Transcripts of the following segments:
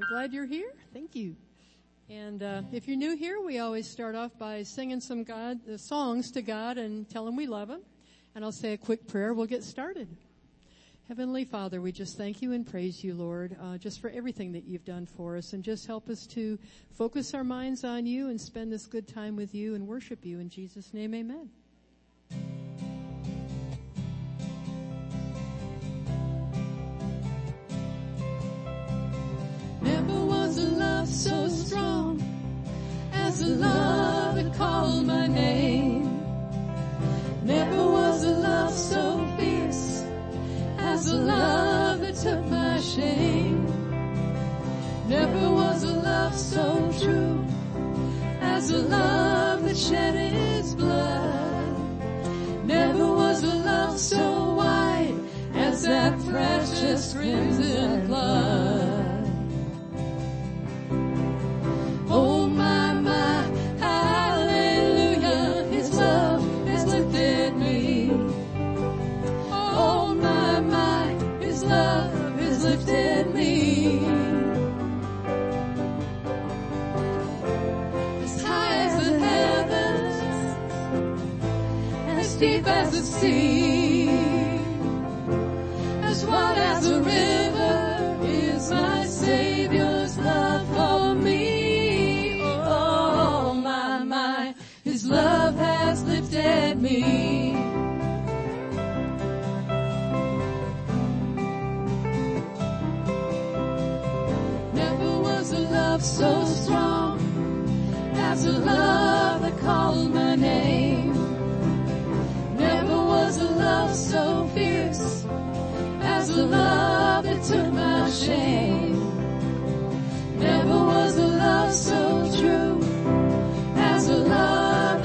We're glad you're here. Thank you. And uh, if you're new here, we always start off by singing some God uh, songs to God and tell Him we love Him. And I'll say a quick prayer. We'll get started. Heavenly Father, we just thank you and praise you, Lord, uh, just for everything that you've done for us, and just help us to focus our minds on you and spend this good time with you and worship you. In Jesus' name, Amen. So strong as the love that called my name. Never was a love so fierce as the love that took my shame. Never was a love so true as the love that shed its blood. Never was a love so wide as that precious crimson flood. As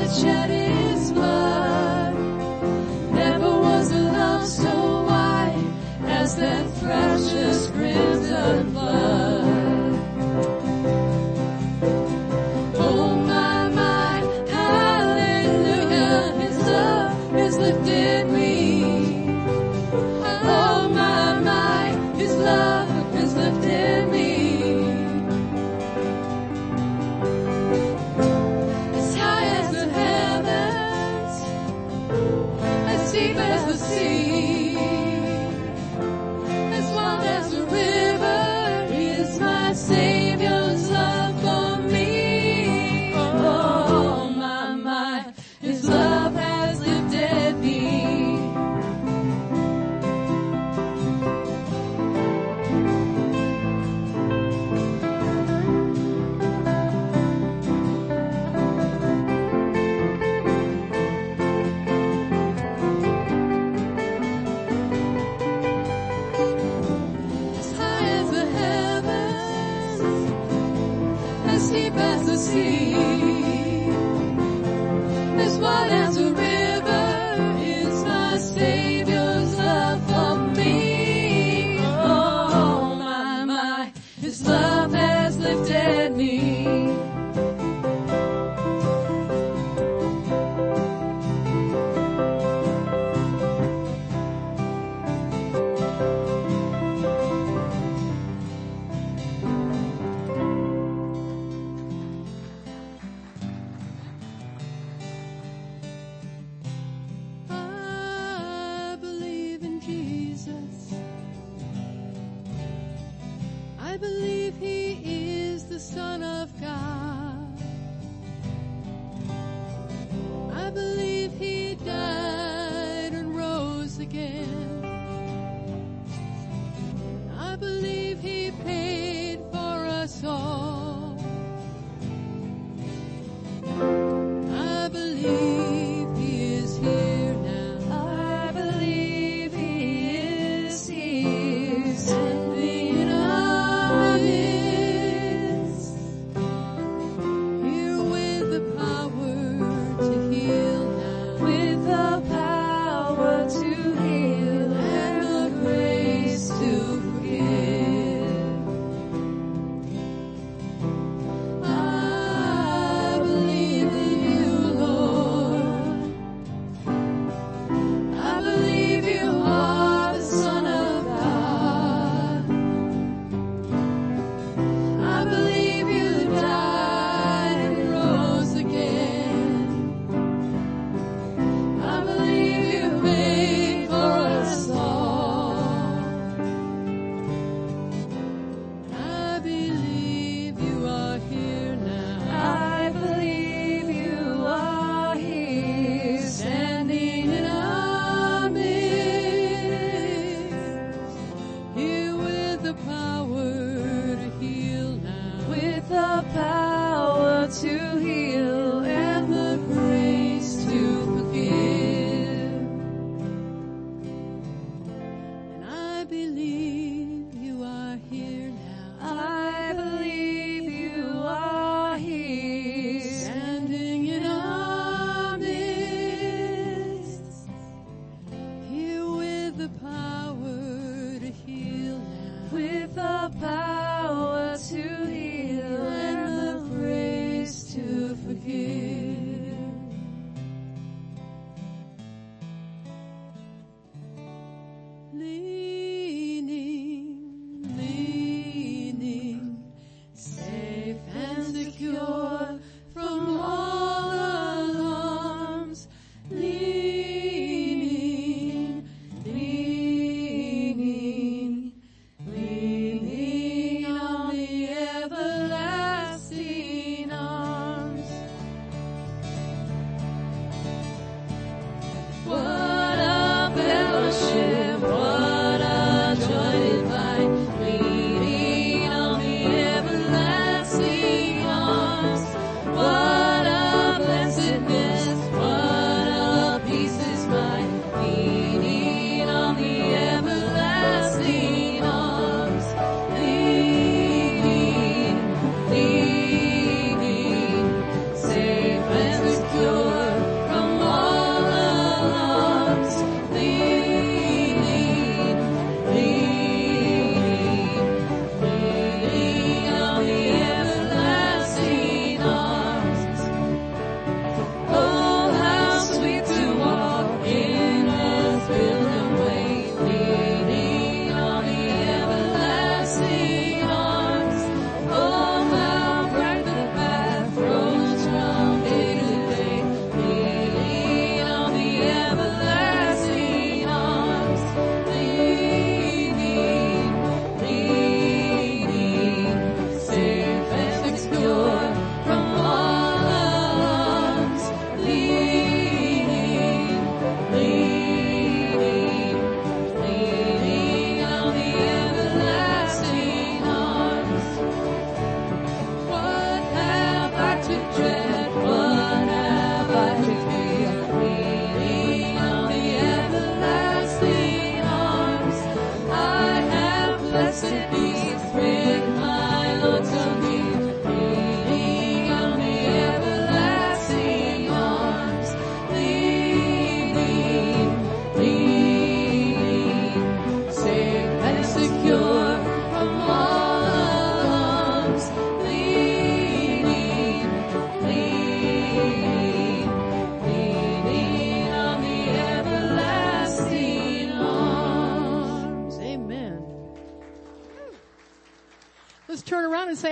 that shed his blood. Never was a love so wide as that precious crimson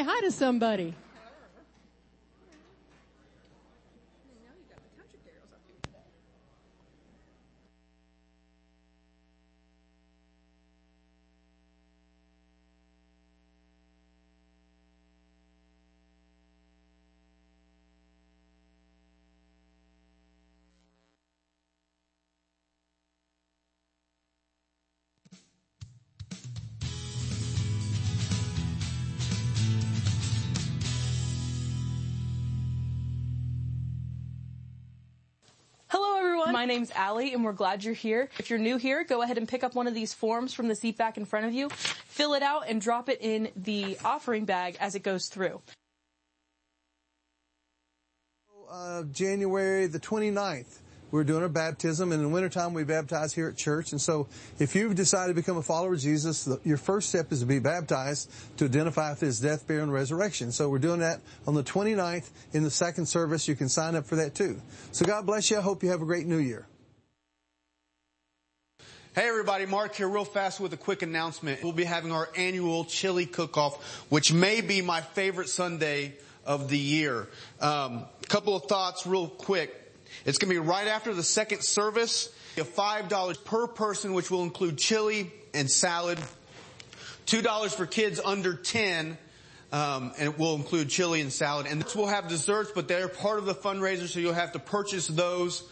hi to somebody. My name's Allie and we're glad you're here. If you're new here, go ahead and pick up one of these forms from the seat back in front of you, fill it out and drop it in the offering bag as it goes through. Uh, January the 29th we're doing our baptism and in the wintertime we baptize here at church. And so if you've decided to become a follower of Jesus, your first step is to be baptized to identify with his death, burial, and resurrection. So we're doing that on the 29th in the second service. You can sign up for that too. So God bless you. I hope you have a great new year. Hey everybody, Mark here real fast with a quick announcement. We'll be having our annual chili cook-off, which may be my favorite Sunday of the year. Um, couple of thoughts real quick. It's going to be right after the second service. $5 per person, which will include chili and salad. $2 for kids under 10. Um, and it will include chili and salad. And will have desserts, but they're part of the fundraiser, so you'll have to purchase those.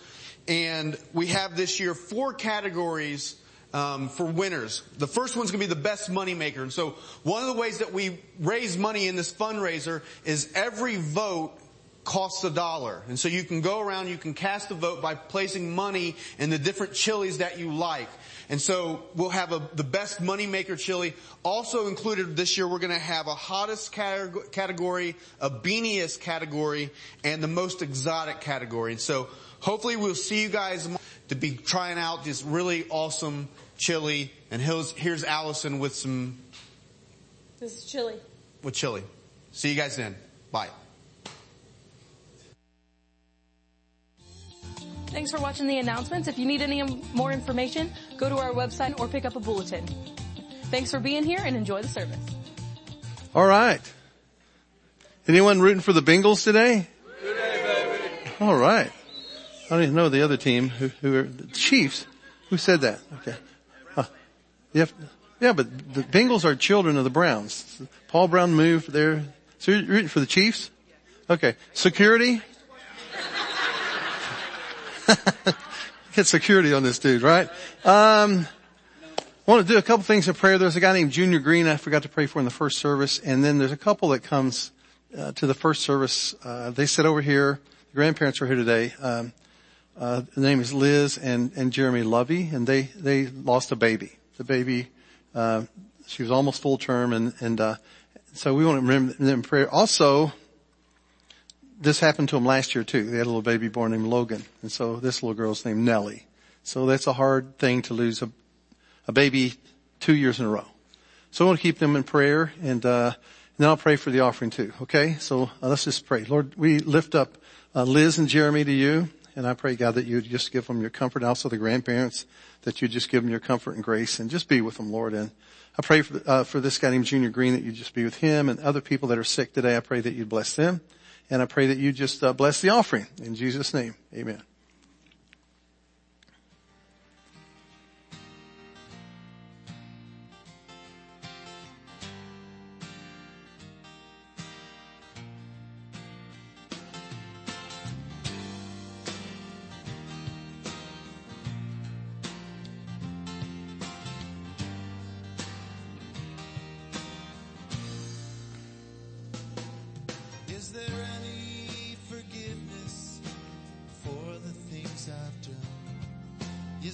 And we have this year four categories um, for winners. The first one's going to be the best money maker. And so one of the ways that we raise money in this fundraiser is every vote costs a dollar. And so you can go around, you can cast a vote by placing money in the different chilies that you like. And so we'll have a, the best money maker chili. Also included this year, we're going to have a hottest category, a beaniest category, and the most exotic category. And so hopefully we'll see you guys to be trying out this really awesome chili. And here's, here's Allison with some. This is chili. With chili. See you guys then. Bye. Thanks for watching the announcements. If you need any more information, go to our website or pick up a bulletin. Thanks for being here and enjoy the service. All right. Anyone rooting for the Bengals today? All right. I don't even know the other team who, who are the Chiefs. Who said that? Okay. Have, yeah, but the Bengals are children of the Browns. Paul Brown moved there. So you're rooting for the Chiefs? Okay. Security? Get security on this dude, right? Um, I want to do a couple things of prayer. There's a guy named Junior Green I forgot to pray for in the first service, and then there's a couple that comes uh, to the first service. Uh, they sit over here. The grandparents are here today. Um, uh, the name is Liz and, and Jeremy Lovey, and they they lost a baby. The baby, uh, she was almost full term, and and uh, so we want to remember them in prayer. Also, this happened to him last year too. They had a little baby born named Logan. And so this little girl's named Nellie. So that's a hard thing to lose a, a baby two years in a row. So I want to keep them in prayer and, uh, and then I'll pray for the offering too. Okay. So uh, let's just pray. Lord, we lift up uh, Liz and Jeremy to you. And I pray God that you just give them your comfort. Also the grandparents that you just give them your comfort and grace and just be with them, Lord. And I pray for, uh, for this guy named Junior Green that you just be with him and other people that are sick today. I pray that you bless them. And I pray that you just uh, bless the offering. In Jesus' name, amen.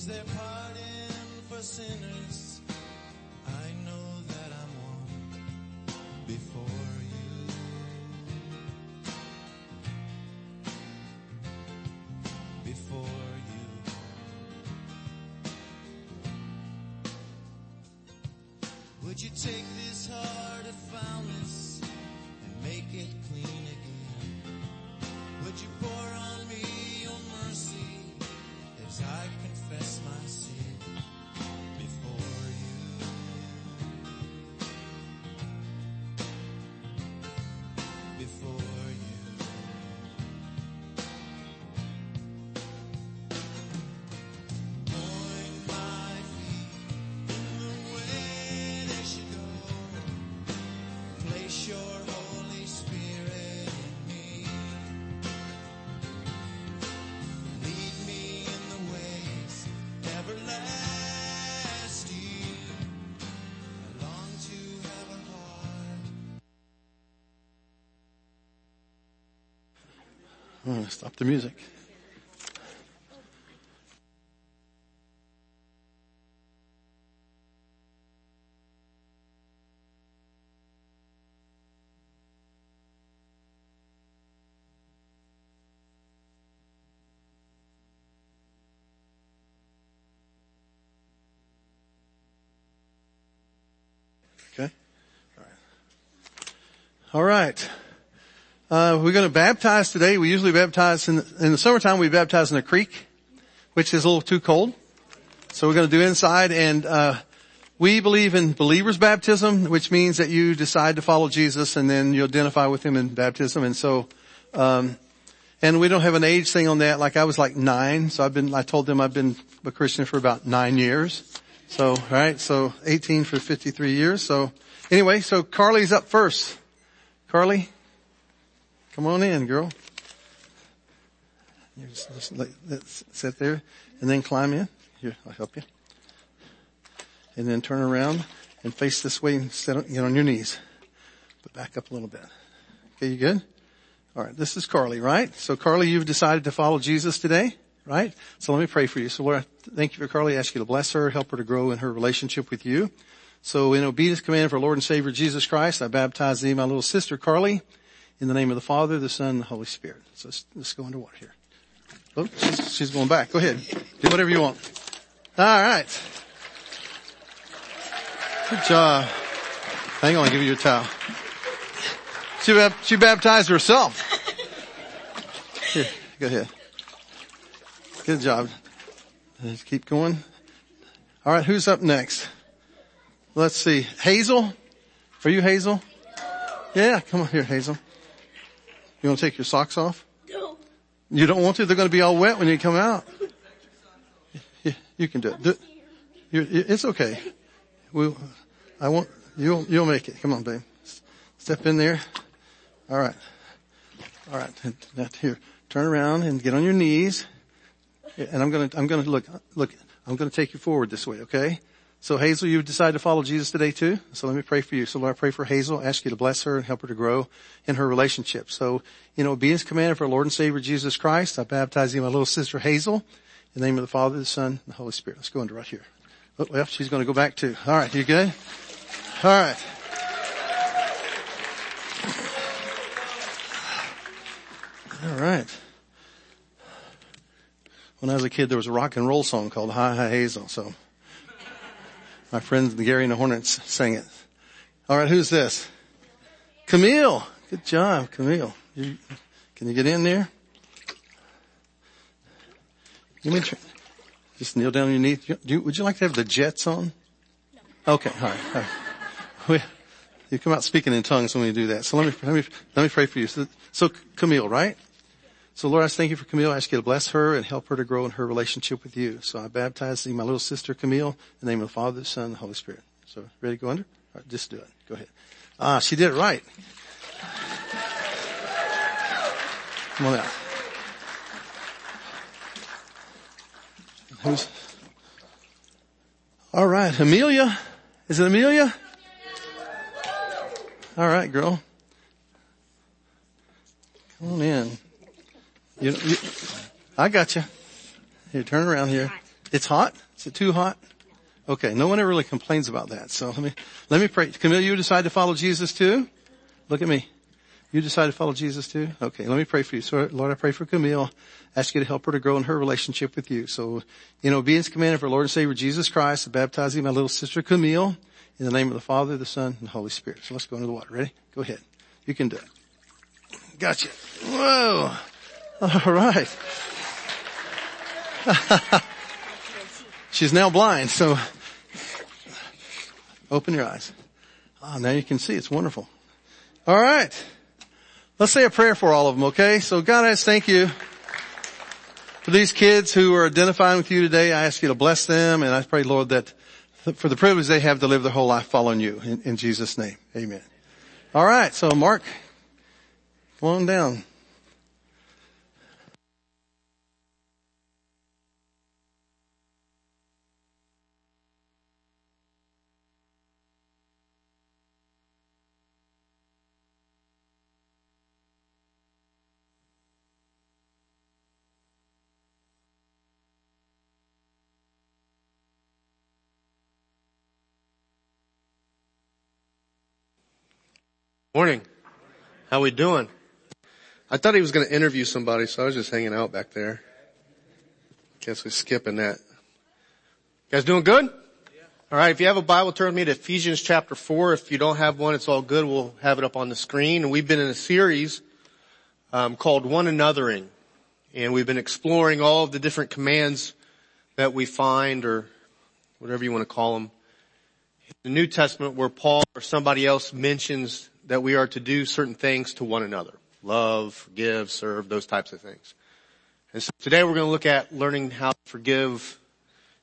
their pardon for sinners. I'm going to stop the music. Okay. All right. All right. Uh, we're going to baptize today. We usually baptize in in the summertime. We baptize in a creek, which is a little too cold. So we're going to do inside and, uh, we believe in believer's baptism, which means that you decide to follow Jesus and then you identify with him in baptism. And so, um, and we don't have an age thing on that. Like I was like nine, so I've been, I told them I've been a Christian for about nine years. So, right, so 18 for 53 years. So anyway, so Carly's up first. Carly? Come on in, girl. You just, just let, sit there and then climb in. Here, I'll help you. And then turn around and face this way and sit on, get on your knees. But back up a little bit. Okay, you good? Alright, this is Carly, right? So Carly, you've decided to follow Jesus today, right? So let me pray for you. So Lord, thank you for Carly. I ask you to bless her, help her to grow in her relationship with you. So in obedience command of our Lord and Savior Jesus Christ, I baptize thee, my little sister Carly, in the name of the Father, the Son, and the Holy Spirit. So let's, let's go under water here. Oh, she's, she's going back. Go ahead. Do whatever you want. All right. Good job. Hang on, I'll give you a towel. She, she baptized herself. Here, go ahead. Good job. Let's keep going. All right, who's up next? Let's see. Hazel? Are you Hazel? Yeah, come on here, Hazel. You want to take your socks off? No. You don't want to? They're going to be all wet when you come out. You, you can do it. Do, it's okay. We'll, I won't, you'll, you'll make it. Come on, babe. Step in there. All right. All right. Now here, turn around and get on your knees. And I'm going to, I'm going to look, look, I'm going to take you forward this way, okay? So Hazel, you've decided to follow Jesus today too. So let me pray for you. So Lord, I pray for Hazel, ask you to bless her and help her to grow in her relationship. So, you know, obedience commanded for our Lord and Savior Jesus Christ. I baptize you, my little sister Hazel, in the name of the Father, the Son, and the Holy Spirit. Let's go into right here. Oh, Look left, she's going to go back too. All right, you good? All right. All right. When I was a kid, there was a rock and roll song called Hi Hi Hazel. So my friends, the Gary and the Hornets sang it. All right, who's this? Camille. Good job, Camille. You, can you get in there? You mean, just kneel down on your knees. Do you, would you like to have the jets on? Okay, all right. All right. We, you come out speaking in tongues when we do that. So let me, let me, let me pray for you. So, so Camille, right? So Lord, I thank you for Camille. I ask you to bless her and help her to grow in her relationship with you. So I baptize my little sister Camille, in the name of the Father, the Son, and the Holy Spirit. So ready to go under? All right, just do it. Go ahead. Ah, she did it right. Come on out. Who's? All right, Amelia. Is it Amelia? All right, girl. Come on in. You, you, I got you. Here, turn around here. It's hot. Is it too hot? Okay. No one ever really complains about that. So let me, let me pray. Camille, you decide to follow Jesus too? Look at me. You decide to follow Jesus too? Okay. Let me pray for you. So Lord, I pray for Camille. Ask you to help her to grow in her relationship with you. So in obedience command commanded for Lord and Savior Jesus Christ, I baptize you, my little sister Camille, in the name of the Father, the Son, and the Holy Spirit. So let's go into the water. Ready? Go ahead. You can do it. Gotcha. Whoa. All right. She's now blind, so open your eyes. Ah, now you can see. It's wonderful. All right. Let's say a prayer for all of them, okay? So God, I thank you for these kids who are identifying with you today. I ask you to bless them and I pray, Lord, that for the privilege they have to live their whole life following you in, in Jesus name. Amen. All right. So Mark, come on down. Morning. How we doing? I thought he was going to interview somebody, so I was just hanging out back there. Guess we're skipping that. You guys doing good? All right. If you have a Bible, turn with me to Ephesians chapter four. If you don't have one, it's all good. We'll have it up on the screen. And we've been in a series um, called One Anothering, and we've been exploring all of the different commands that we find, or whatever you want to call them, in the New Testament where Paul or somebody else mentions that we are to do certain things to one another. Love, forgive, serve, those types of things. And so today we're going to look at learning how to forgive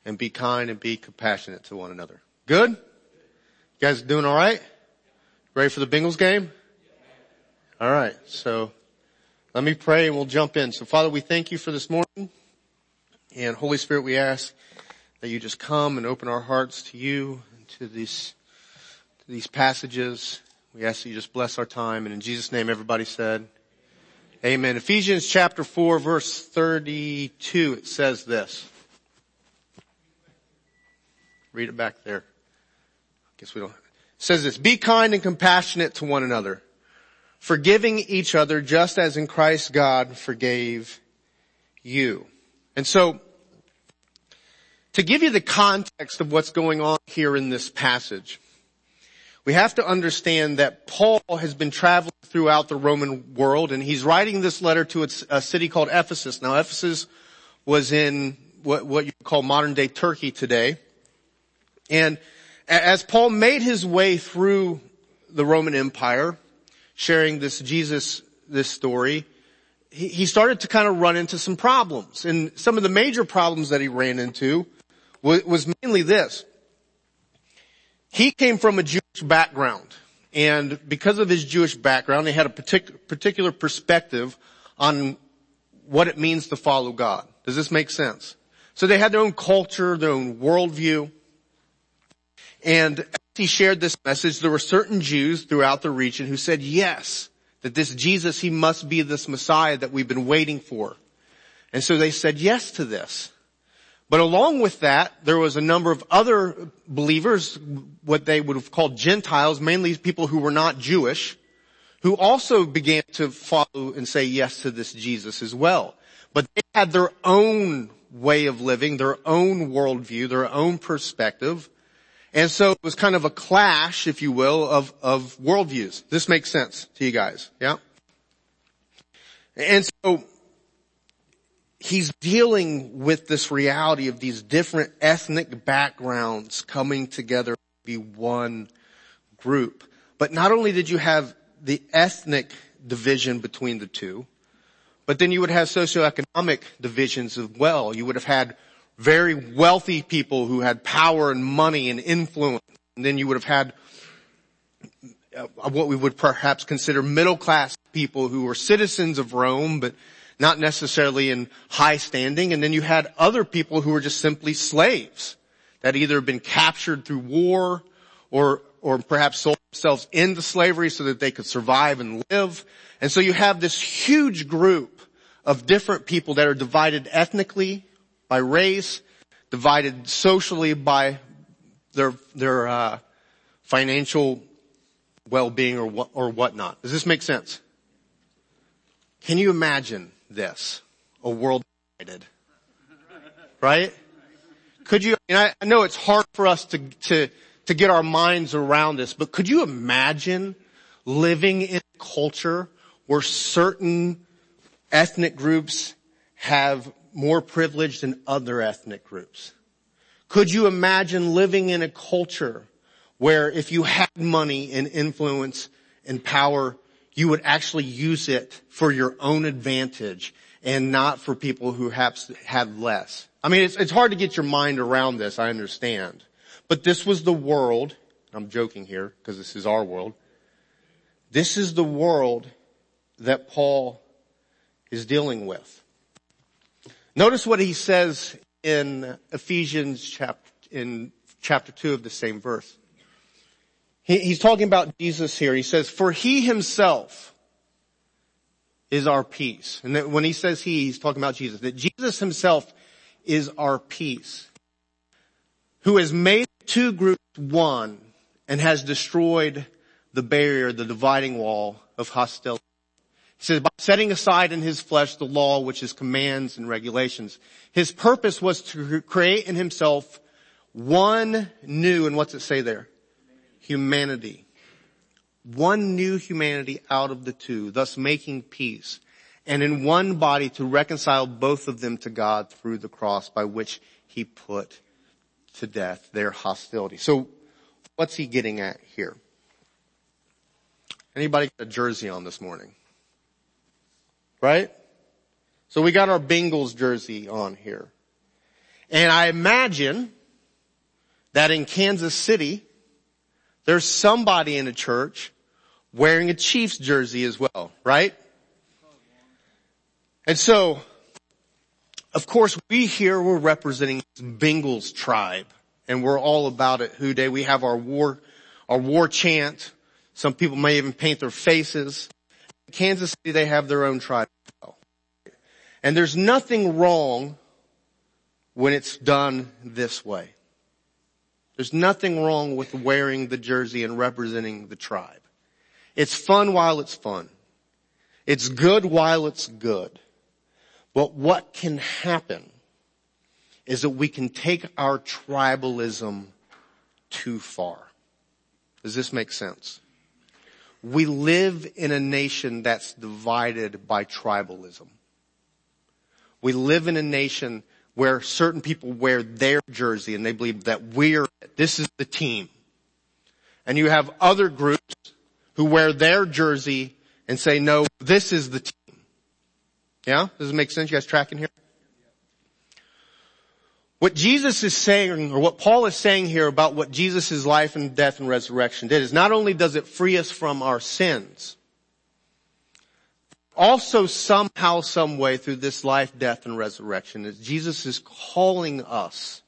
and be kind and be compassionate to one another. Good? You guys doing alright? Ready for the Bengals game? Alright, so let me pray and we'll jump in. So Father, we thank you for this morning. And Holy Spirit, we ask that you just come and open our hearts to you and to these, to these passages we ask that you just bless our time. And in Jesus' name, everybody said, Amen. Ephesians chapter 4 verse 32, it says this. Read it back there. Guess we don't. It says this, be kind and compassionate to one another, forgiving each other just as in Christ God forgave you. And so, to give you the context of what's going on here in this passage, we have to understand that Paul has been traveling throughout the Roman world and he's writing this letter to a city called Ephesus. Now Ephesus was in what, what you call modern day Turkey today. And as Paul made his way through the Roman Empire, sharing this Jesus, this story, he, he started to kind of run into some problems. And some of the major problems that he ran into was, was mainly this. He came from a Jewish background. And because of his Jewish background, he had a partic- particular perspective on what it means to follow God. Does this make sense? So they had their own culture, their own worldview. And as he shared this message, there were certain Jews throughout the region who said, yes, that this Jesus, he must be this Messiah that we've been waiting for. And so they said yes to this. But along with that, there was a number of other believers, what they would have called Gentiles, mainly people who were not Jewish, who also began to follow and say yes to this Jesus as well. But they had their own way of living, their own worldview, their own perspective. And so it was kind of a clash, if you will, of, of worldviews. This makes sense to you guys, yeah? And so he's dealing with this reality of these different ethnic backgrounds coming together to be one group. But not only did you have the ethnic division between the two, but then you would have socioeconomic divisions as well. You would have had very wealthy people who had power and money and influence. And then you would have had uh, what we would perhaps consider middle class people who were citizens of Rome, but not necessarily in high standing. And then you had other people who were just simply slaves that either had been captured through war or, or perhaps sold themselves into slavery so that they could survive and live. And so you have this huge group of different people that are divided ethnically by race, divided socially by their, their, uh, financial well-being or what, or whatnot. Does this make sense? Can you imagine this, a world divided. Right? Could you, I, I know it's hard for us to, to, to get our minds around this, but could you imagine living in a culture where certain ethnic groups have more privilege than other ethnic groups? Could you imagine living in a culture where if you had money and influence and power, you would actually use it for your own advantage and not for people who have had less. I mean, it's, it's hard to get your mind around this, I understand. But this was the world, I'm joking here because this is our world. This is the world that Paul is dealing with. Notice what he says in Ephesians chapter, in chapter 2 of the same verse. He, he's talking about Jesus here. He says, for he himself is our peace. And that when he says he, he's talking about Jesus. That Jesus himself is our peace. Who has made two groups one and has destroyed the barrier, the dividing wall of hostility. He says, by setting aside in his flesh the law, which is commands and regulations, his purpose was to create in himself one new, and what's it say there? Humanity. One new humanity out of the two, thus making peace. And in one body to reconcile both of them to God through the cross by which he put to death their hostility. So what's he getting at here? Anybody got a jersey on this morning? Right? So we got our Bengals jersey on here. And I imagine that in Kansas City, there's somebody in a church wearing a Chiefs jersey as well, right? And so, of course, we here we're representing Bengals tribe, and we're all about it. Who Dey we have our war, our war chant. Some people may even paint their faces. In Kansas City, they have their own tribe. And there's nothing wrong when it's done this way. There's nothing wrong with wearing the jersey and representing the tribe. It's fun while it's fun. It's good while it's good. But what can happen is that we can take our tribalism too far. Does this make sense? We live in a nation that's divided by tribalism. We live in a nation where certain people wear their jersey and they believe that we're, this is the team. And you have other groups who wear their jersey and say, no, this is the team. Yeah? Does it make sense? You guys tracking here? What Jesus is saying, or what Paul is saying here about what Jesus' life and death and resurrection did is not only does it free us from our sins, also somehow, some way through this life, death, and resurrection is Jesus is calling us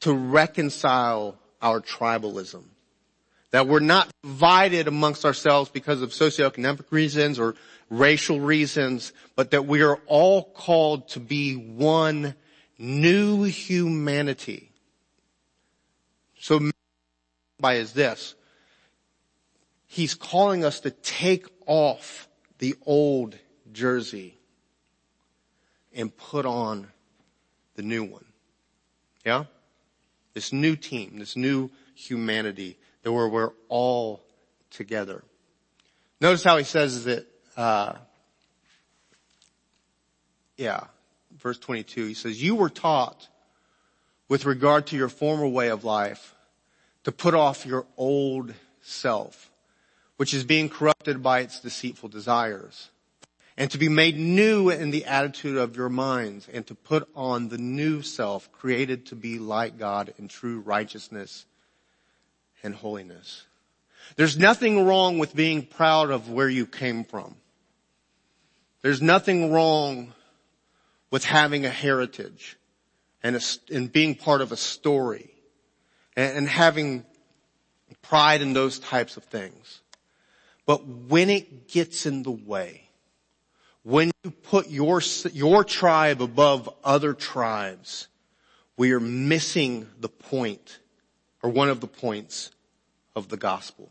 to reconcile our tribalism. That we're not divided amongst ourselves because of socioeconomic reasons or racial reasons, but that we are all called to be one new humanity. So by is this. He's calling us to take off the old jersey and put on the new one. Yeah? This new team, this new humanity that where we're all together. Notice how he says that, uh, yeah, verse 22, he says, you were taught with regard to your former way of life to put off your old self which is being corrupted by its deceitful desires. And to be made new in the attitude of your minds and to put on the new self created to be like God in true righteousness and holiness. There's nothing wrong with being proud of where you came from. There's nothing wrong with having a heritage and, a, and being part of a story and, and having pride in those types of things. But when it gets in the way, when you put your, your tribe above other tribes, we are missing the point or one of the points of the gospel.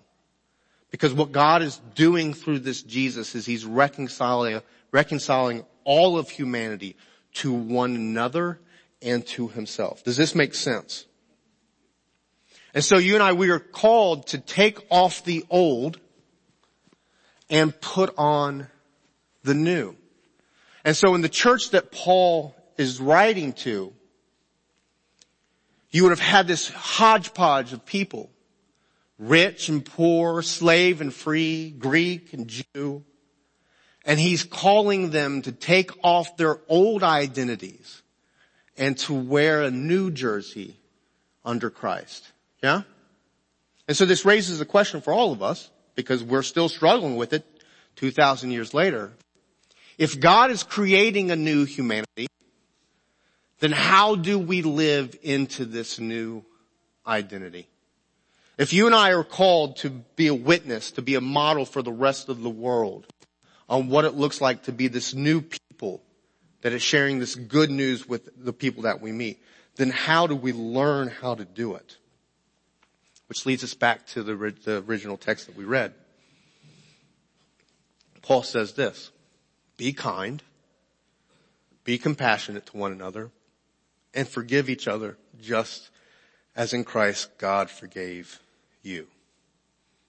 Because what God is doing through this Jesus is He's reconciling, reconciling all of humanity to one another and to Himself. Does this make sense? And so you and I, we are called to take off the old and put on the new. And so in the church that Paul is writing to, you would have had this hodgepodge of people rich and poor, slave and free, Greek and Jew. And he's calling them to take off their old identities and to wear a new jersey under Christ. Yeah? And so this raises a question for all of us because we're still struggling with it 2,000 years later. If God is creating a new humanity, then how do we live into this new identity? If you and I are called to be a witness, to be a model for the rest of the world on what it looks like to be this new people that is sharing this good news with the people that we meet, then how do we learn how to do it? Which leads us back to the, the original text that we read. Paul says this, be kind, be compassionate to one another, and forgive each other just as in Christ God forgave you.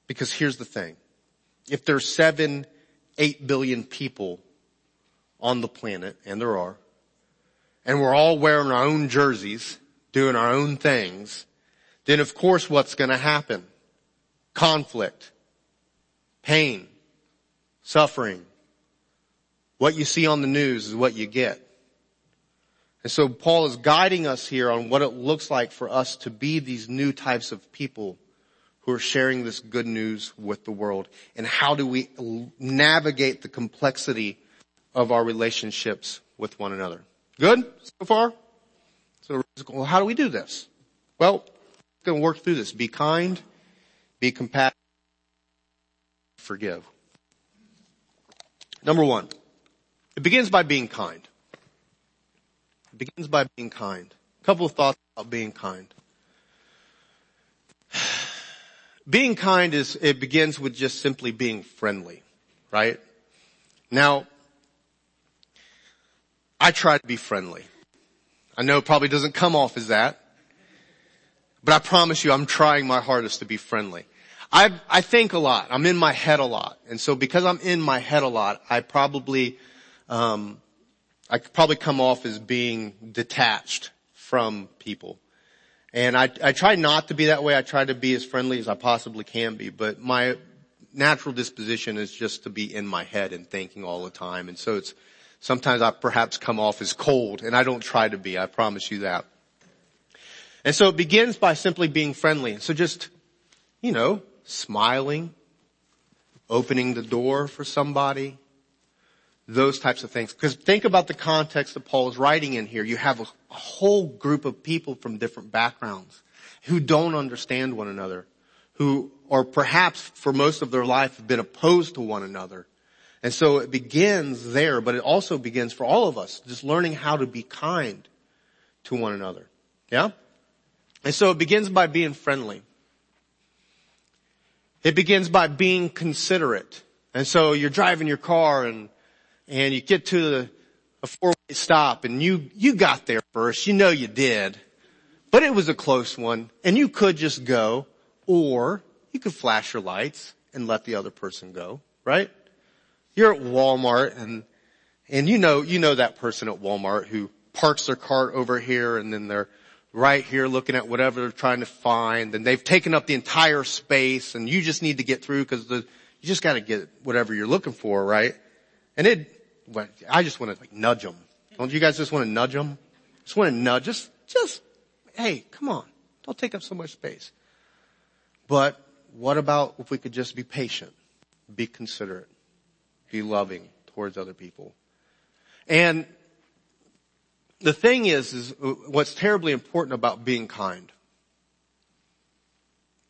Because here's the thing. If there's seven, eight billion people on the planet, and there are, and we're all wearing our own jerseys, doing our own things, then of course what's gonna happen? Conflict, pain, suffering. What you see on the news is what you get. And so Paul is guiding us here on what it looks like for us to be these new types of people who are sharing this good news with the world. And how do we navigate the complexity of our relationships with one another? Good so far? So how do we do this? Well, going to work through this. Be kind, be compassionate, forgive. Number one, it begins by being kind. It begins by being kind. A couple of thoughts about being kind. Being kind is, it begins with just simply being friendly, right? Now, I try to be friendly. I know it probably doesn't come off as that, but I promise you I'm trying my hardest to be friendly. I, I think a lot. I'm in my head a lot. And so because I'm in my head a lot, I probably, um, I probably come off as being detached from people. And I, I try not to be that way. I try to be as friendly as I possibly can be, but my natural disposition is just to be in my head and thinking all the time. And so it's, sometimes I perhaps come off as cold and I don't try to be. I promise you that. And so it begins by simply being friendly. So just, you know, smiling, opening the door for somebody, those types of things. Because think about the context that Paul is writing in here. You have a, whole group of people from different backgrounds who don't understand one another, who, or perhaps for most of their life have been opposed to one another. And so it begins there, but it also begins for all of us, just learning how to be kind to one another. Yeah? And so it begins by being friendly. It begins by being considerate. And so you're driving your car and, and you get to the, a four-way stop and you, you got there first. You know you did. But it was a close one and you could just go or you could flash your lights and let the other person go, right? You're at Walmart and, and you know, you know that person at Walmart who parks their cart over here and then they're right here looking at whatever they're trying to find and they've taken up the entire space and you just need to get through because you just got to get whatever you're looking for, right? And it, I just want to like nudge them. Don't you guys just want to nudge them? Just want to nudge, just, just, hey, come on. Don't take up so much space. But what about if we could just be patient, be considerate, be loving towards other people? And the thing is, is what's terribly important about being kind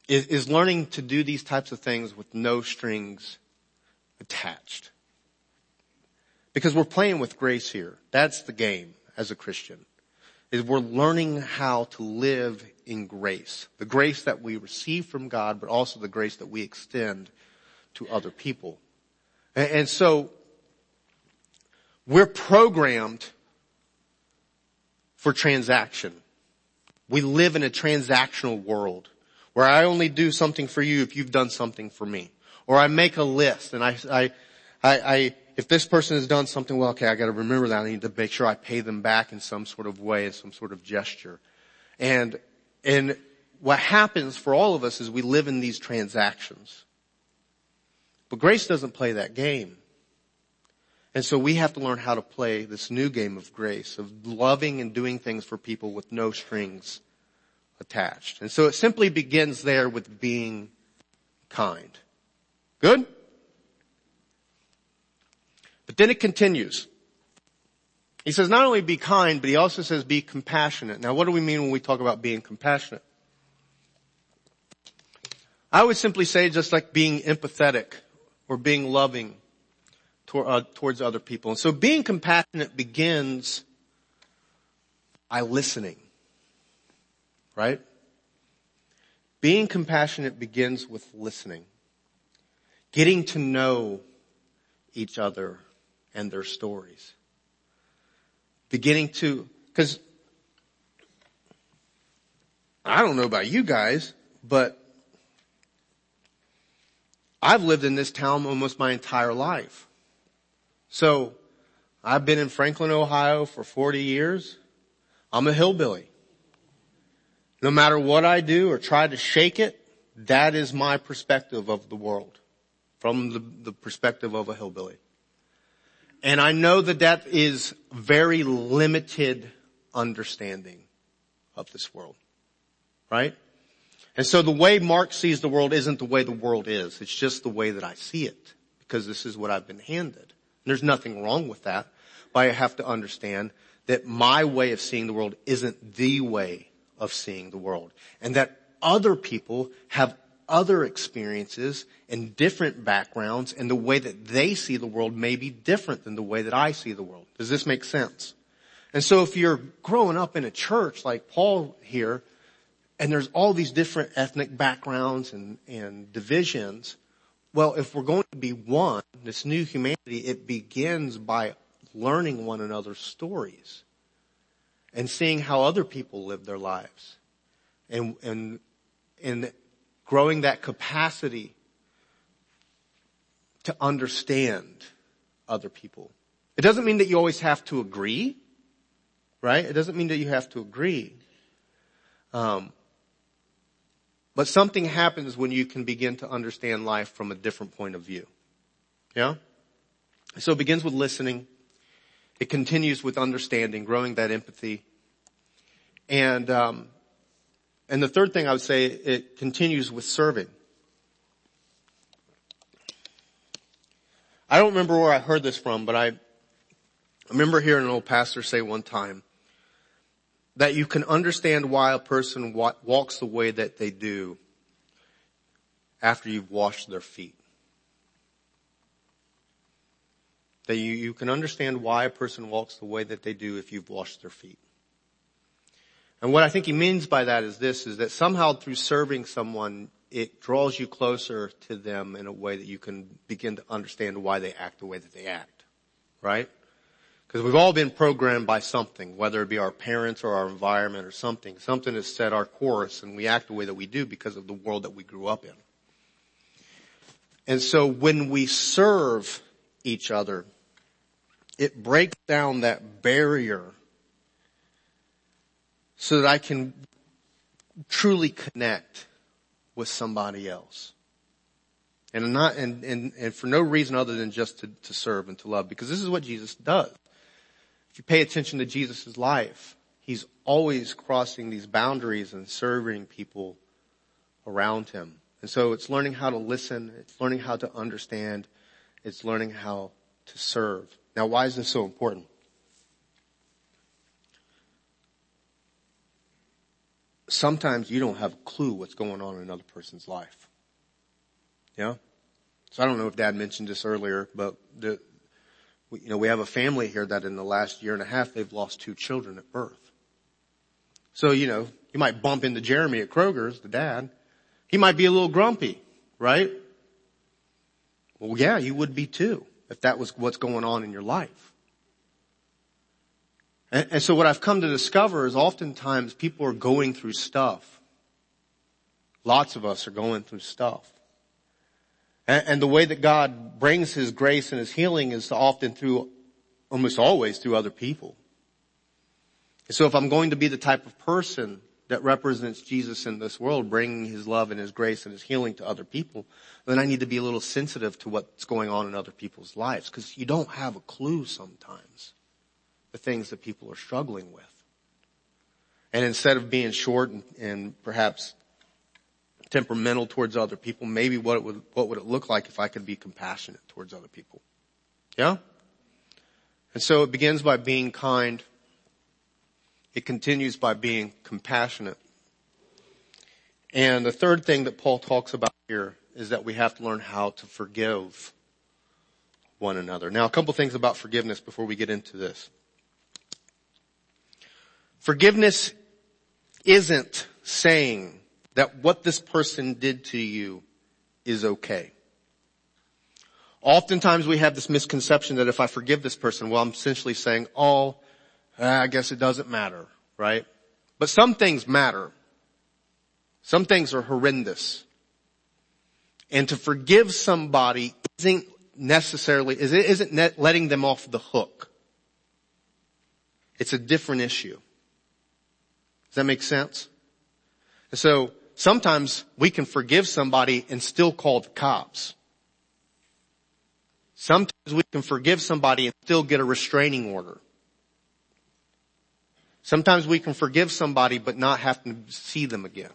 is, is learning to do these types of things with no strings attached. Because we're playing with grace here. That's the game as a Christian. Is we're learning how to live in grace. The grace that we receive from God, but also the grace that we extend to other people. And, and so, we're programmed for transaction. We live in a transactional world where I only do something for you if you've done something for me. Or I make a list and I, I, I, I if this person has done something, well, okay, I gotta remember that. I need to make sure I pay them back in some sort of way, in some sort of gesture. And, and what happens for all of us is we live in these transactions. But grace doesn't play that game. And so we have to learn how to play this new game of grace, of loving and doing things for people with no strings attached. And so it simply begins there with being kind. Good? But then it continues. He says not only be kind, but he also says be compassionate. Now what do we mean when we talk about being compassionate? I would simply say just like being empathetic or being loving tor- uh, towards other people. And so being compassionate begins by listening. Right? Being compassionate begins with listening. Getting to know each other and their stories. Beginning to, cause I don't know about you guys, but I've lived in this town almost my entire life. So I've been in Franklin, Ohio for 40 years. I'm a hillbilly. No matter what I do or try to shake it, that is my perspective of the world from the, the perspective of a hillbilly. And I know that that is very limited understanding of this world. Right? And so the way Mark sees the world isn't the way the world is. It's just the way that I see it because this is what I've been handed. There's nothing wrong with that, but I have to understand that my way of seeing the world isn't the way of seeing the world and that other people have other experiences and different backgrounds and the way that they see the world may be different than the way that I see the world. Does this make sense? And so if you're growing up in a church like Paul here, and there's all these different ethnic backgrounds and, and divisions, well, if we're going to be one, this new humanity, it begins by learning one another's stories and seeing how other people live their lives and, and, and growing that capacity to understand other people. It doesn't mean that you always have to agree, right? It doesn't mean that you have to agree. Um, but something happens when you can begin to understand life from a different point of view. Yeah? So it begins with listening. It continues with understanding, growing that empathy. And, um, and the third thing I would say, it continues with serving. I don't remember where I heard this from, but I remember hearing an old pastor say one time that you can understand why a person wa- walks the way that they do after you've washed their feet. That you, you can understand why a person walks the way that they do if you've washed their feet. And what I think he means by that is this, is that somehow through serving someone, it draws you closer to them in a way that you can begin to understand why they act the way that they act. Right? Because we've all been programmed by something, whether it be our parents or our environment or something. Something has set our course and we act the way that we do because of the world that we grew up in. And so when we serve each other, it breaks down that barrier so that I can truly connect with somebody else. And not, and, and, and for no reason other than just to, to serve and to love, because this is what Jesus does. If you pay attention to Jesus' life, he's always crossing these boundaries and serving people around him. And so it's learning how to listen, it's learning how to understand, it's learning how to serve. Now why is this so important? sometimes you don't have a clue what's going on in another person's life. Yeah? So I don't know if dad mentioned this earlier, but the, you know, we have a family here that in the last year and a half, they've lost two children at birth. So, you know, you might bump into Jeremy at Kroger's, the dad. He might be a little grumpy, right? Well, yeah, you would be too, if that was what's going on in your life. And, and so what I've come to discover is oftentimes people are going through stuff. Lots of us are going through stuff. And, and the way that God brings His grace and His healing is often through, almost always through other people. And so if I'm going to be the type of person that represents Jesus in this world, bringing his love and his grace and his healing to other people, then I need to be a little sensitive to what's going on in other people's lives because you don't have a clue sometimes the things that people are struggling with. And instead of being short and, and perhaps temperamental towards other people, maybe what it would, what would it look like if I could be compassionate towards other people? Yeah? And so it begins by being kind. It continues by being compassionate. And the third thing that Paul talks about here is that we have to learn how to forgive one another. Now, a couple things about forgiveness before we get into this. Forgiveness isn't saying that what this person did to you is okay. Oftentimes we have this misconception that if I forgive this person, well, I'm essentially saying, oh, eh, I guess it doesn't matter, right? But some things matter. Some things are horrendous. And to forgive somebody isn't necessarily, isn't letting them off the hook. It's a different issue. Does that make sense? So sometimes we can forgive somebody and still call the cops. Sometimes we can forgive somebody and still get a restraining order. Sometimes we can forgive somebody but not have to see them again.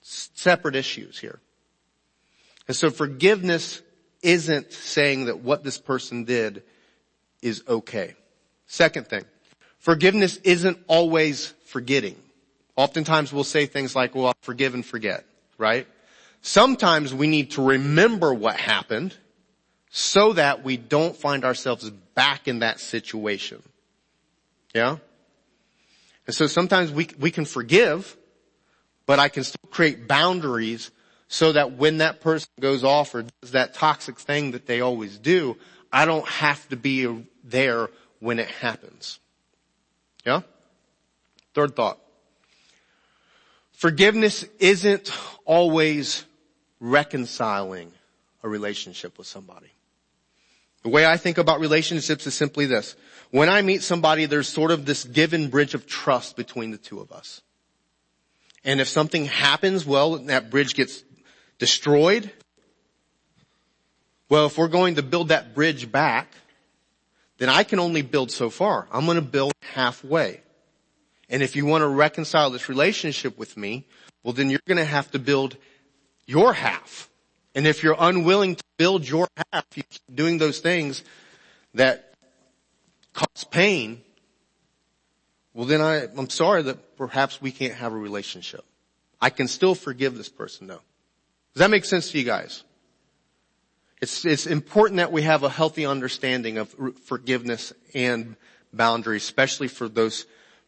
Separate issues here. And so forgiveness isn't saying that what this person did is okay. Second thing, forgiveness isn't always forgetting. Oftentimes we'll say things like, well, I'll forgive and forget, right? Sometimes we need to remember what happened so that we don't find ourselves back in that situation. Yeah? And so sometimes we, we can forgive, but I can still create boundaries so that when that person goes off or does that toxic thing that they always do, I don't have to be there when it happens. Yeah? Third thought. Forgiveness isn't always reconciling a relationship with somebody. The way I think about relationships is simply this. When I meet somebody, there's sort of this given bridge of trust between the two of us. And if something happens, well, that bridge gets destroyed. Well, if we're going to build that bridge back, then I can only build so far. I'm going to build halfway. And if you want to reconcile this relationship with me, well then you're going to have to build your half. And if you're unwilling to build your half, you keep doing those things that cause pain, well then I, I'm sorry that perhaps we can't have a relationship. I can still forgive this person though. Does that make sense to you guys? It's, it's important that we have a healthy understanding of forgiveness and boundaries, especially for those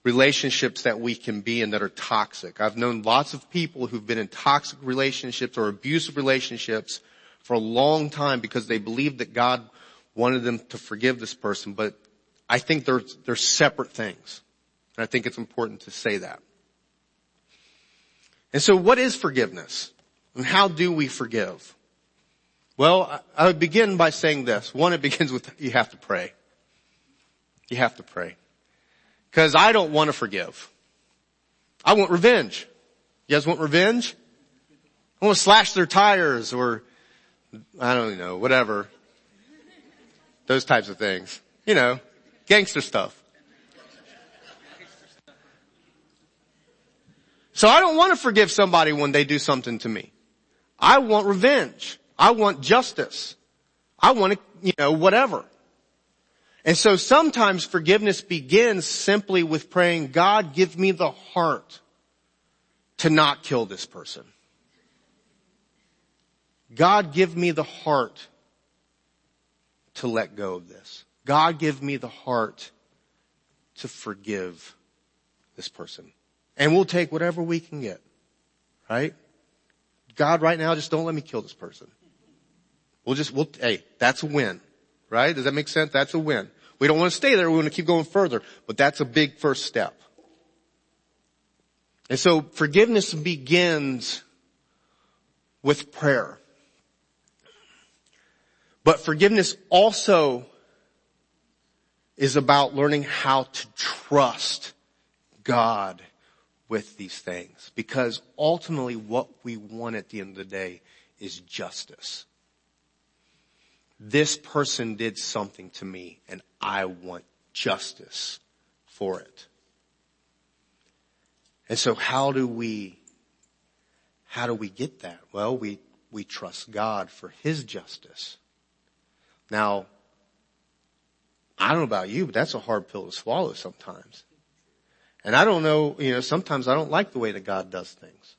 relationships that we can be in that are toxic. I've known lots of people who've been in toxic relationships or abusive relationships for a long time because they believed that God wanted them to forgive this person, but I think they're, they're separate things. And I think it's important to say that. And so what is forgiveness? And how do we forgive? Well, I would begin by saying this. One, it begins with you have to pray. You have to pray. Cause I don't want to forgive. I want revenge. You guys want revenge? I want to slash their tires or, I don't know, whatever. Those types of things. You know, gangster stuff. So I don't want to forgive somebody when they do something to me. I want revenge. I want justice. I want to, you know, whatever. And so sometimes forgiveness begins simply with praying, God, give me the heart to not kill this person. God, give me the heart to let go of this. God, give me the heart to forgive this person. And we'll take whatever we can get. Right? God, right now, just don't let me kill this person. We'll just, we'll, hey, that's a win. Right? Does that make sense? That's a win. We don't want to stay there. We want to keep going further. But that's a big first step. And so forgiveness begins with prayer. But forgiveness also is about learning how to trust God with these things because ultimately what we want at the end of the day is justice. This person did something to me and I want justice for it. And so how do we, how do we get that? Well, we, we trust God for His justice. Now, I don't know about you, but that's a hard pill to swallow sometimes. And I don't know, you know, sometimes I don't like the way that God does things.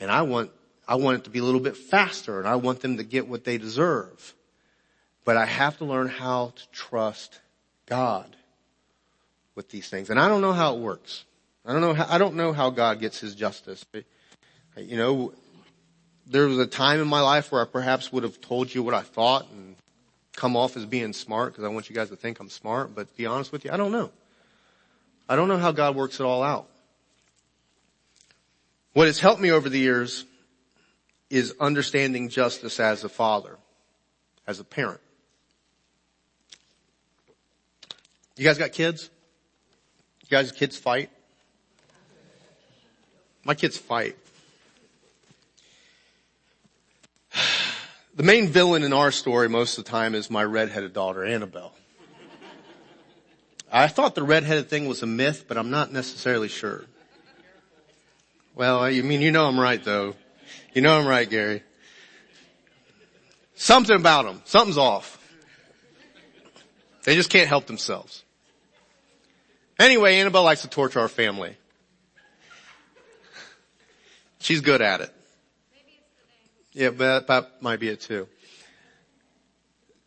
And I want, I want it to be a little bit faster and I want them to get what they deserve. But I have to learn how to trust God with these things. And I don't know how it works. I don't know how, I don't know how God gets his justice. But, you know, there was a time in my life where I perhaps would have told you what I thought and come off as being smart because I want you guys to think I'm smart. But to be honest with you, I don't know. I don't know how God works it all out. What has helped me over the years is understanding justice as a father, as a parent. You guys got kids? You guys kids fight? My kids fight. The main villain in our story most of the time is my redheaded daughter, Annabelle. I thought the redheaded thing was a myth, but I'm not necessarily sure. Well, I mean, you know I'm right though. You know I'm right, Gary. Something about them. Something's off. They just can't help themselves. Anyway, Annabelle likes to torture our family. She's good at it. Yeah, but that might be it too.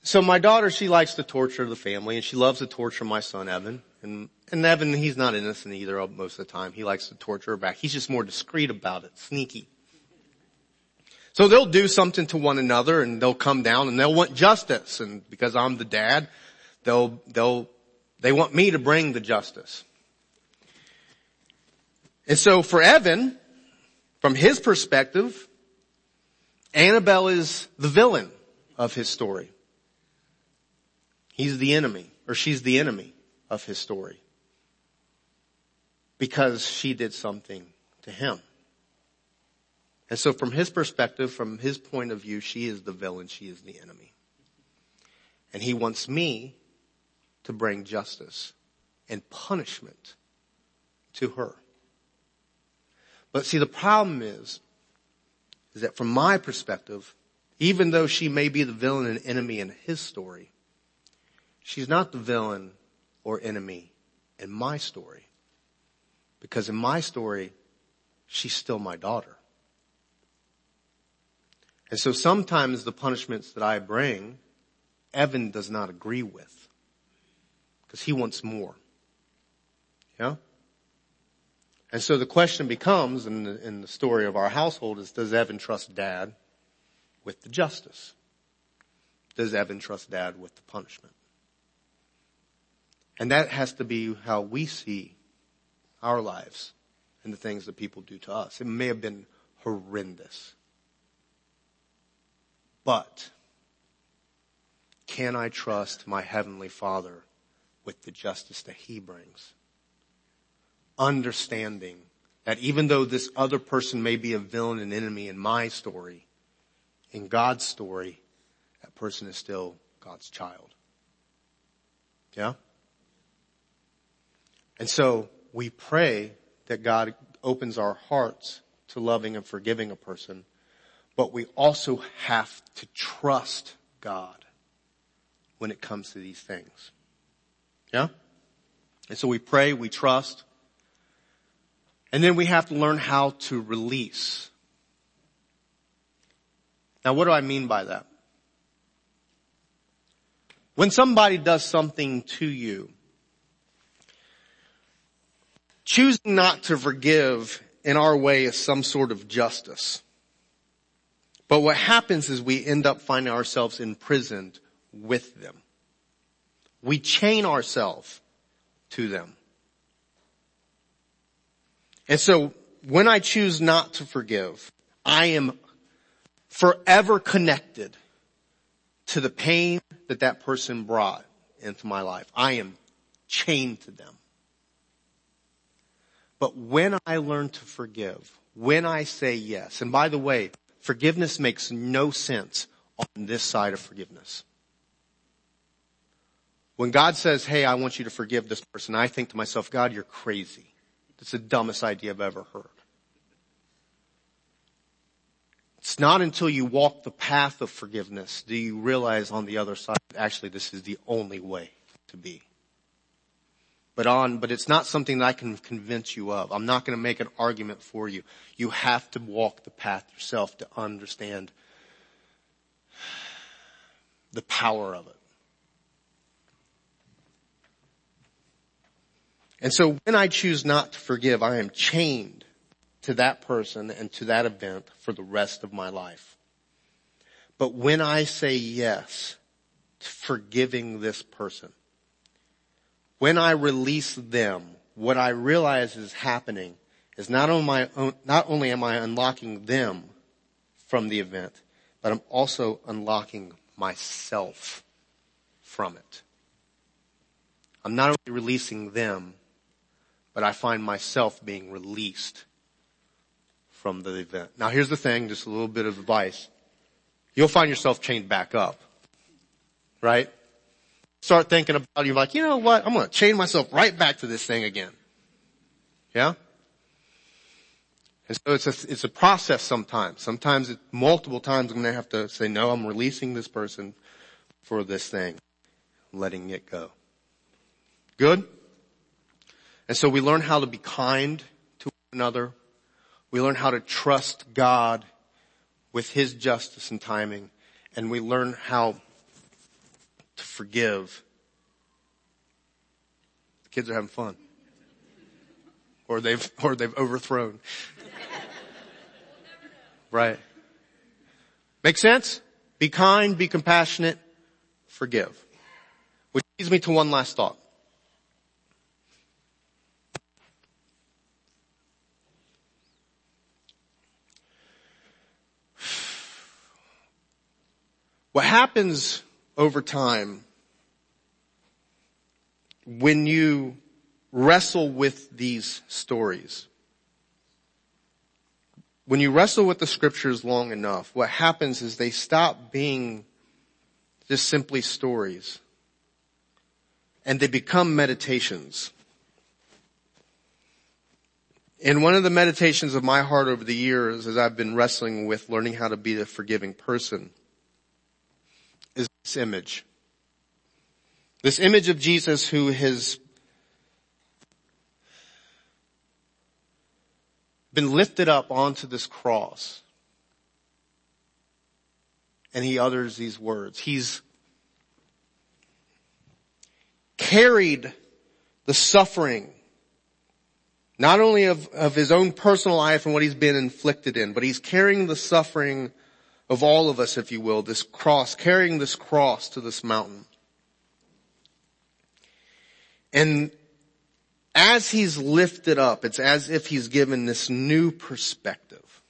So my daughter, she likes to torture the family and she loves to torture my son Evan. And, and Evan, he's not innocent either most of the time. He likes to torture her back. He's just more discreet about it, sneaky. So they'll do something to one another and they'll come down and they'll want justice. And because I'm the dad, they'll, they'll, they want me to bring the justice. And so for Evan, from his perspective, Annabelle is the villain of his story. He's the enemy, or she's the enemy of his story. Because she did something to him. And so from his perspective, from his point of view, she is the villain, she is the enemy. And he wants me to bring justice and punishment to her. But see, the problem is, is that from my perspective, even though she may be the villain and enemy in his story, she's not the villain or enemy in my story. Because in my story, she's still my daughter. And so sometimes the punishments that I bring, Evan does not agree with. Because he wants more. Yeah? And so the question becomes in the, in the story of our household is does Evan trust dad with the justice? Does Evan trust dad with the punishment? And that has to be how we see our lives and the things that people do to us. It may have been horrendous. But can I trust my heavenly father with the justice that he brings? Understanding that even though this other person may be a villain and enemy in my story, in God's story, that person is still God's child. Yeah? And so we pray that God opens our hearts to loving and forgiving a person, but we also have to trust God when it comes to these things. Yeah? And so we pray, we trust, and then we have to learn how to release. Now what do I mean by that? When somebody does something to you, Choosing not to forgive in our way is some sort of justice. But what happens is we end up finding ourselves imprisoned with them. We chain ourselves to them. And so when I choose not to forgive, I am forever connected to the pain that that person brought into my life. I am chained to them. But when I learn to forgive, when I say yes, and by the way, forgiveness makes no sense on this side of forgiveness. When God says, hey, I want you to forgive this person, I think to myself, God, you're crazy. That's the dumbest idea I've ever heard. It's not until you walk the path of forgiveness do you realize on the other side, actually this is the only way to be. But on, but it's not something that I can convince you of. I'm not going to make an argument for you. You have to walk the path yourself to understand the power of it. And so when I choose not to forgive, I am chained to that person and to that event for the rest of my life. But when I say yes to forgiving this person, when I release them, what I realize is happening is not only, own, not only am I unlocking them from the event, but I'm also unlocking myself from it. I'm not only releasing them, but I find myself being released from the event. Now here's the thing, just a little bit of advice. You'll find yourself chained back up. Right? Start thinking about it, you're like, you know what? I'm gonna chain myself right back to this thing again. Yeah? And so it's a, it's a process sometimes. Sometimes multiple times I'm gonna have to say, no, I'm releasing this person for this thing. Letting it go. Good? And so we learn how to be kind to one another. We learn how to trust God with His justice and timing. And we learn how to forgive. The kids are having fun. Or they've, or they've overthrown. Right. Make sense? Be kind, be compassionate, forgive. Which leads me to one last thought. What happens over time when you wrestle with these stories, when you wrestle with the scriptures long enough, what happens is they stop being just simply stories and they become meditations. And one of the meditations of my heart over the years as I've been wrestling with learning how to be a forgiving person this image. This image of Jesus who has been lifted up onto this cross. And he utters these words. He's carried the suffering, not only of, of his own personal life and what he's been inflicted in, but he's carrying the suffering of all of us, if you will, this cross, carrying this cross to this mountain. And as he's lifted up, it's as if he's given this new perspective.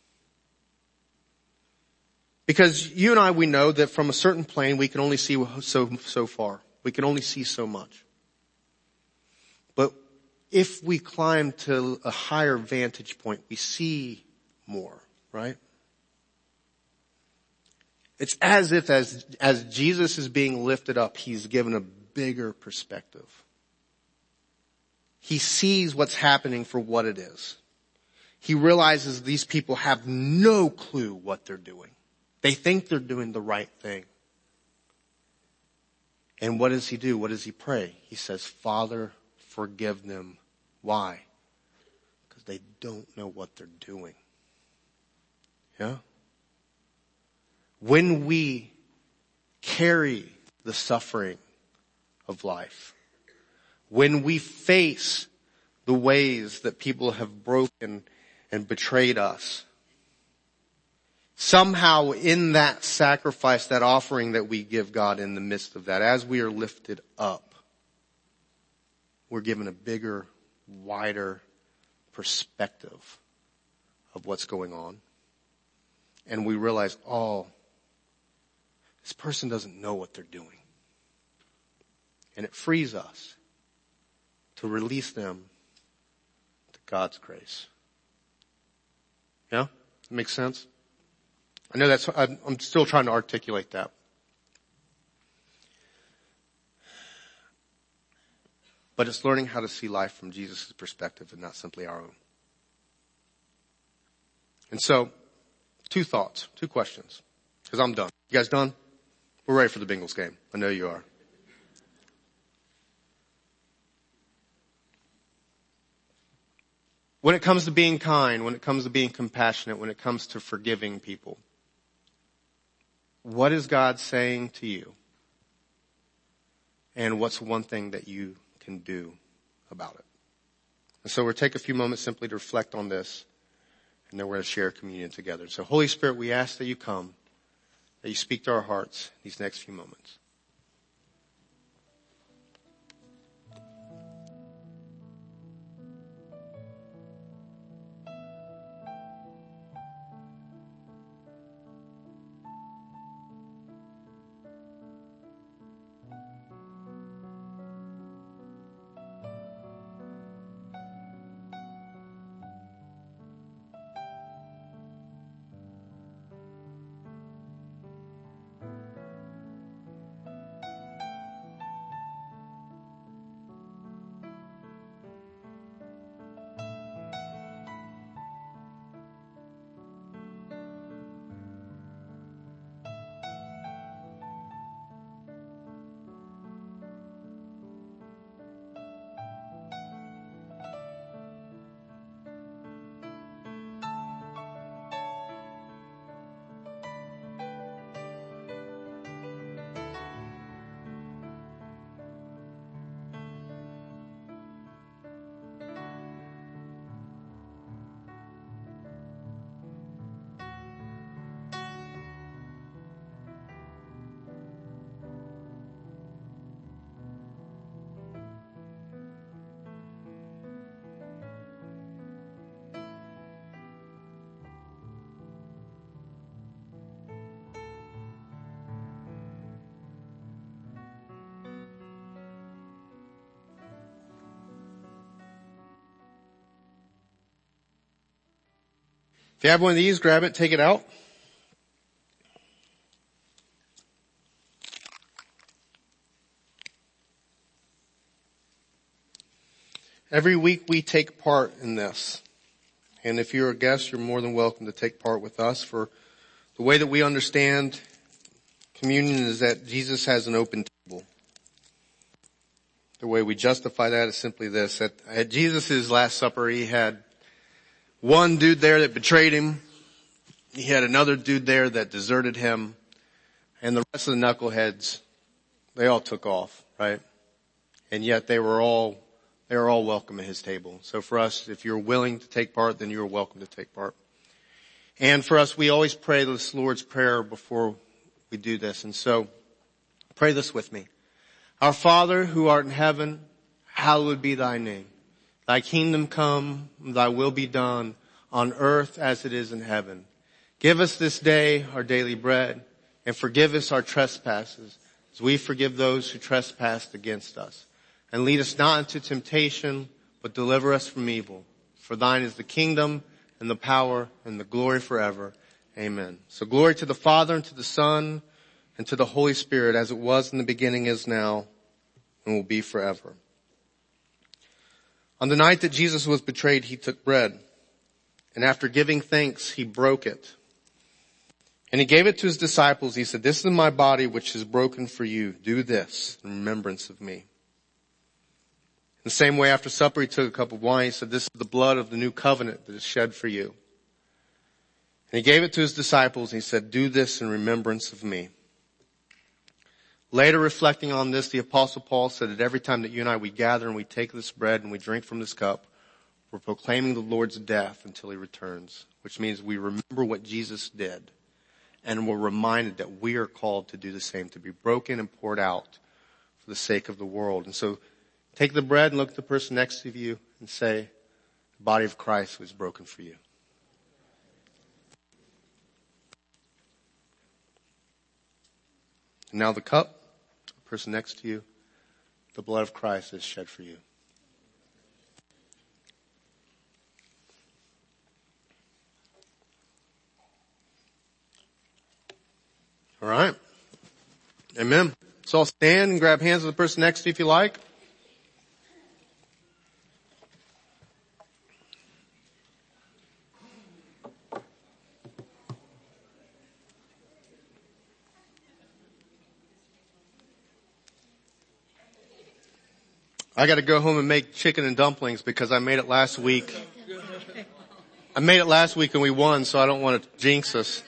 Because you and I, we know that from a certain plane, we can only see so, so far. We can only see so much. But if we climb to a higher vantage point, we see more, right? It's as if as, as Jesus is being lifted up, he's given a bigger perspective. He sees what's happening for what it is. He realizes these people have no clue what they're doing. They think they're doing the right thing. And what does he do? What does he pray? He says, Father, forgive them. Why? Because they don't know what they're doing. Yeah? When we carry the suffering of life, when we face the ways that people have broken and betrayed us, somehow in that sacrifice, that offering that we give God in the midst of that, as we are lifted up, we're given a bigger, wider perspective of what's going on. And we realize, oh, this person doesn't know what they're doing. And it frees us to release them, to God's grace. Yeah? That makes sense? I know that's, I'm still trying to articulate that. But it's learning how to see life from Jesus' perspective and not simply our own. And so, two thoughts, two questions, because I'm done. You guys done? We're ready for the Bengals game. I know you are. When it comes to being kind, when it comes to being compassionate, when it comes to forgiving people, what is God saying to you? And what's one thing that you can do about it? And so we'll take a few moments simply to reflect on this, and then we're going to share communion together. So Holy Spirit, we ask that you come, that you speak to our hearts these next few moments. You have one of these, grab it, take it out. Every week we take part in this. And if you're a guest, you're more than welcome to take part with us for the way that we understand communion is that Jesus has an open table. The way we justify that is simply this. At, at Jesus' Last Supper, he had one dude there that betrayed him. He had another dude there that deserted him. And the rest of the knuckleheads, they all took off, right? And yet they were all, they were all welcome at his table. So for us, if you're willing to take part, then you're welcome to take part. And for us, we always pray this Lord's Prayer before we do this. And so pray this with me. Our Father who art in heaven, hallowed be thy name. Thy kingdom come, thy will be done on earth as it is in heaven. Give us this day our daily bread and forgive us our trespasses as we forgive those who trespass against us. And lead us not into temptation, but deliver us from evil. For thine is the kingdom and the power and the glory forever. Amen. So glory to the Father and to the Son and to the Holy Spirit as it was in the beginning is now and will be forever. On the night that Jesus was betrayed, he took bread and after giving thanks, he broke it. And he gave it to his disciples. He said, this is my body which is broken for you. Do this in remembrance of me. In the same way, after supper, he took a cup of wine. He said, this is the blood of the new covenant that is shed for you. And he gave it to his disciples. And he said, do this in remembrance of me. Later reflecting on this, the apostle Paul said that every time that you and I, we gather and we take this bread and we drink from this cup, we're proclaiming the Lord's death until he returns, which means we remember what Jesus did and we're reminded that we are called to do the same, to be broken and poured out for the sake of the world. And so take the bread and look at the person next to you and say, the body of Christ was broken for you. Now the cup, the person next to you, the blood of Christ is shed for you. All right. Amen. So I'll stand and grab hands with the person next to you if you like. I gotta go home and make chicken and dumplings because I made it last week. I made it last week and we won, so I don't want to jinx us.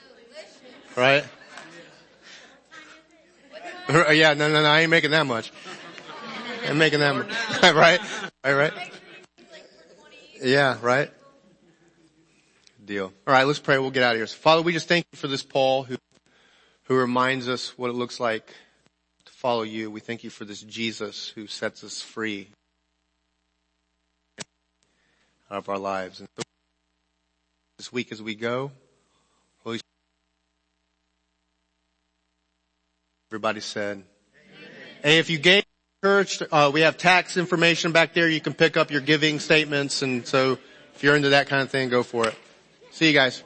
Right? Yeah, no, no, no, I ain't making that much. I'm making that much. right? Right, right? Yeah, right? Deal. Alright, let's pray. We'll get out of here. So Father, we just thank you for this Paul who, who reminds us what it looks like follow you. We thank you for this Jesus who sets us free out of our lives. And this week as we go, Holy Everybody said. Hey, if you gave church, uh, we have tax information back there. You can pick up your giving statements. And so if you're into that kind of thing, go for it. See you guys.